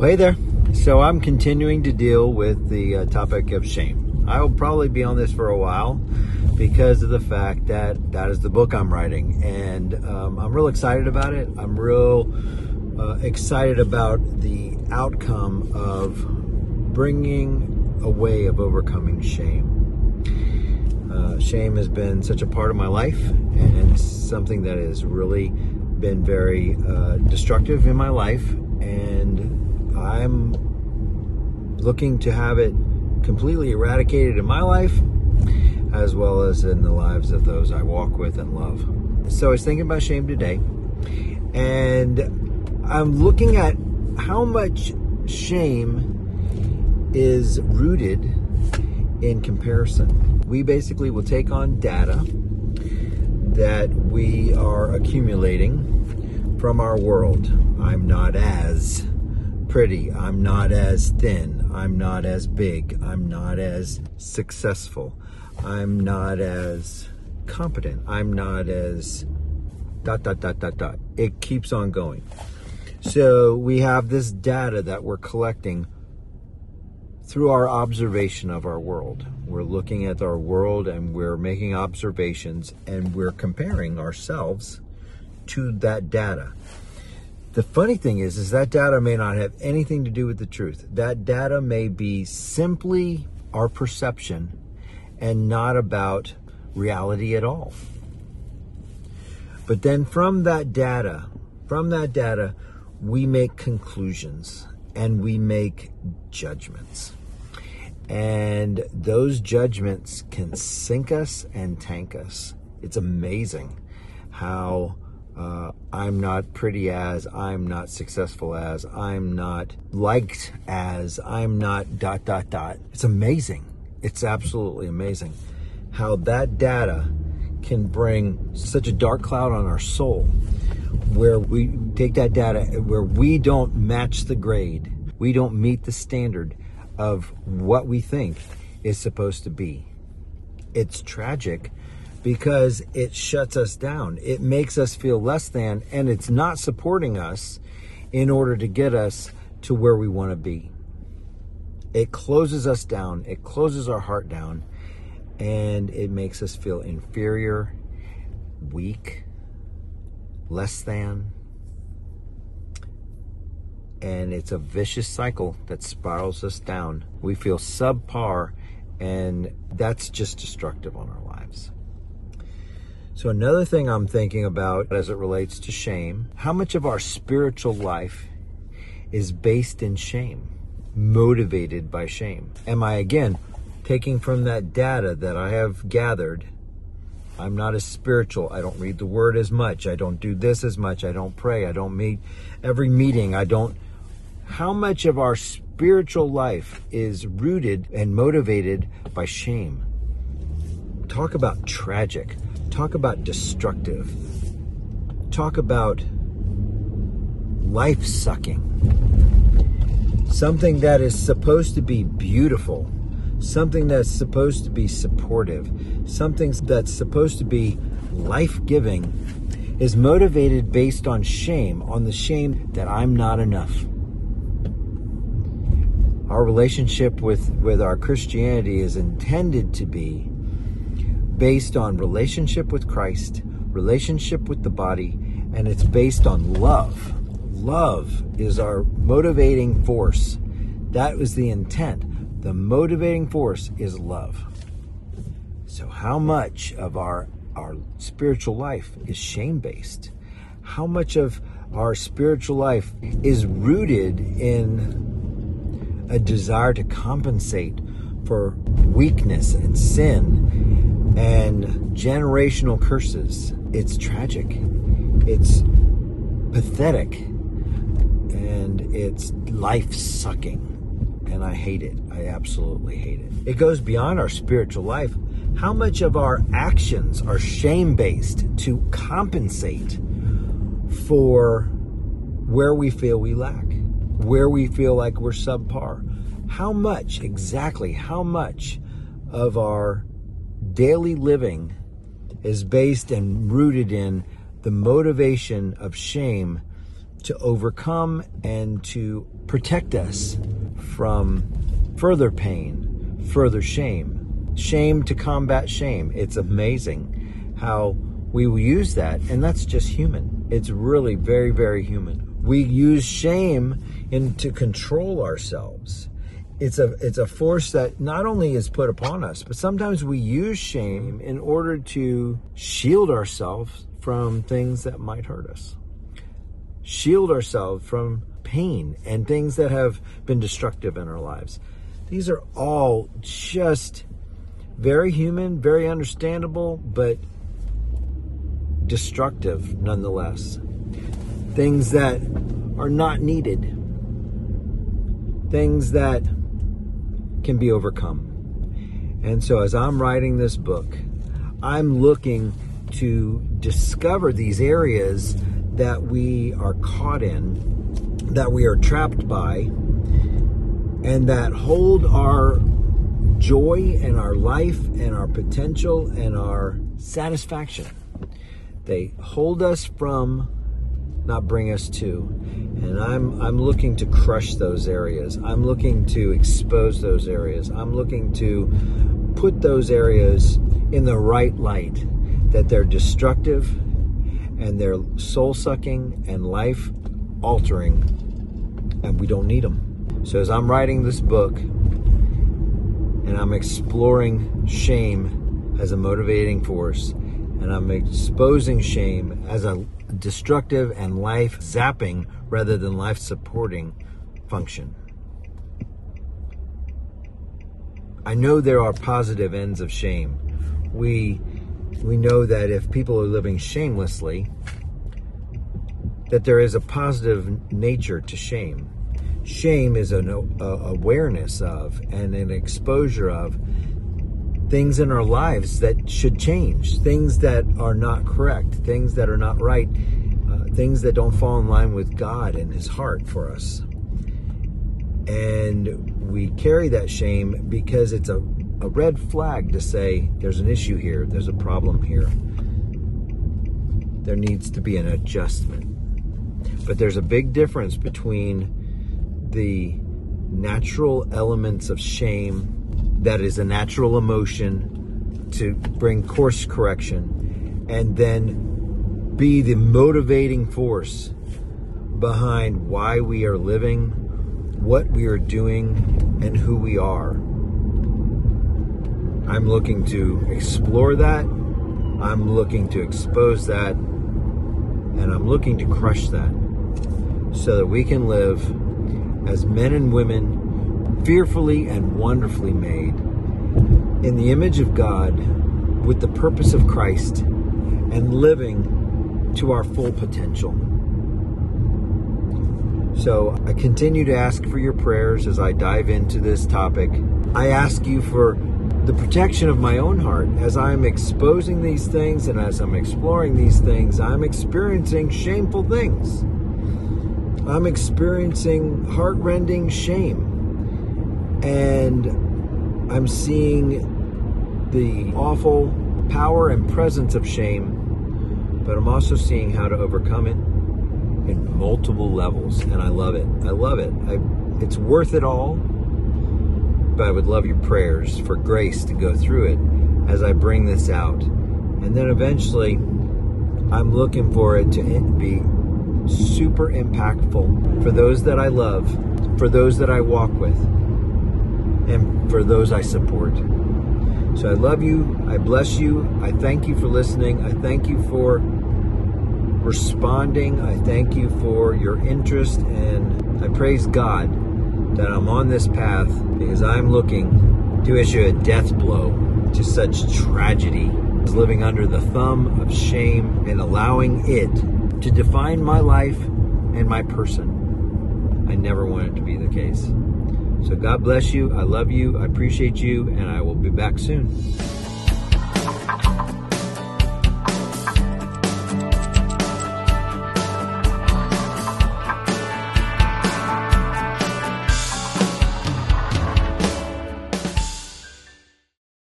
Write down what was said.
Well, hey there. So I'm continuing to deal with the uh, topic of shame. I will probably be on this for a while because of the fact that that is the book I'm writing, and um, I'm real excited about it. I'm real uh, excited about the outcome of bringing a way of overcoming shame. Uh, shame has been such a part of my life and something that has really been very uh, destructive in my life, and looking to have it completely eradicated in my life as well as in the lives of those I walk with and love. So I was thinking about shame today, and I'm looking at how much shame is rooted in comparison. We basically will take on data that we are accumulating from our world. I'm not as pretty. I'm not as thin. I'm not as big. I'm not as successful. I'm not as competent. I'm not as dot dot dot dot dot. It keeps on going. So we have this data that we're collecting through our observation of our world. We're looking at our world and we're making observations and we're comparing ourselves to that data. The funny thing is is that data may not have anything to do with the truth. That data may be simply our perception and not about reality at all. But then from that data, from that data, we make conclusions and we make judgments. And those judgments can sink us and tank us. It's amazing how uh, I'm not pretty as, I'm not successful as, I'm not liked as, I'm not dot, dot, dot. It's amazing. It's absolutely amazing how that data can bring such a dark cloud on our soul where we take that data where we don't match the grade, we don't meet the standard of what we think is supposed to be. It's tragic because it shuts us down. It makes us feel less than, and it's not supporting us in order to get us to where we want to be. It closes us down, it closes our heart down, and it makes us feel inferior, weak, less than. And it's a vicious cycle that spirals us down. We feel subpar, and that's just destructive on our lives. So, another thing I'm thinking about as it relates to shame how much of our spiritual life is based in shame, motivated by shame? Am I, again, taking from that data that I have gathered I'm not as spiritual. I don't read the word as much. I don't do this as much. I don't pray. I don't meet every meeting. I don't. How much of our spiritual life is rooted and motivated by shame? Talk about tragic. Talk about destructive. Talk about life sucking. Something that is supposed to be beautiful something that's supposed to be supportive, something that's supposed to be life giving, is motivated based on shame, on the shame that I'm not enough. Our relationship with, with our Christianity is intended to be based on relationship with Christ, relationship with the body, and it's based on love. Love is our motivating force. That was the intent. The motivating force is love. So, how much of our, our spiritual life is shame based? How much of our spiritual life is rooted in a desire to compensate for weakness and sin and generational curses? It's tragic. It's pathetic. And it's life sucking and I hate it. I absolutely hate it. It goes beyond our spiritual life. How much of our actions are shame based to compensate for where we feel we lack, where we feel like we're subpar? How much, exactly, how much of our daily living is based and rooted in the motivation of shame to overcome and to protect us from further pain, further shame. Shame to combat shame. It's amazing how we will use that, and that's just human. It's really very, very human. We use shame in to control ourselves. It's a it's a force that not only is put upon us, but sometimes we use shame in order to shield ourselves from things that might hurt us. Shield ourselves from pain and things that have been destructive in our lives. These are all just very human, very understandable, but destructive nonetheless. Things that are not needed, things that can be overcome. And so, as I'm writing this book, I'm looking to discover these areas that we are caught in, that we are trapped by, and that hold our joy and our life and our potential and our satisfaction. They hold us from, not bring us to. And I'm I'm looking to crush those areas. I'm looking to expose those areas. I'm looking to put those areas in the right light that they're destructive and they're soul sucking and life altering and we don't need them. So as I'm writing this book and I'm exploring shame as a motivating force and I'm exposing shame as a destructive and life zapping rather than life supporting function. I know there are positive ends of shame. We we know that if people are living shamelessly, that there is a positive nature to shame. Shame is an awareness of and an exposure of things in our lives that should change, things that are not correct, things that are not right, uh, things that don't fall in line with God and His heart for us. And we carry that shame because it's a, a red flag to say there's an issue here, there's a problem here. There needs to be an adjustment. But there's a big difference between the natural elements of shame that is a natural emotion to bring course correction and then be the motivating force behind why we are living, what we are doing, and who we are. I'm looking to explore that. I'm looking to expose that. And I'm looking to crush that so that we can live as men and women fearfully and wonderfully made in the image of God with the purpose of Christ and living to our full potential. So I continue to ask for your prayers as I dive into this topic. I ask you for the protection of my own heart as I'm exposing these things and as I'm exploring these things, I'm experiencing shameful things. I'm experiencing heartrending shame and I'm seeing the awful power and presence of shame, but I'm also seeing how to overcome it in multiple levels, and I love it. I love it. I, it's worth it all, but I would love your prayers for grace to go through it as I bring this out. And then eventually, I'm looking for it to be super impactful for those that I love, for those that I walk with and for those I support. So I love you. I bless you. I thank you for listening. I thank you for responding. I thank you for your interest. And I praise God that I'm on this path because I'm looking to issue a death blow to such tragedy, as living under the thumb of shame and allowing it to define my life and my person. I never want it to be the case. So God bless you. I love you. I appreciate you. And I will be back soon.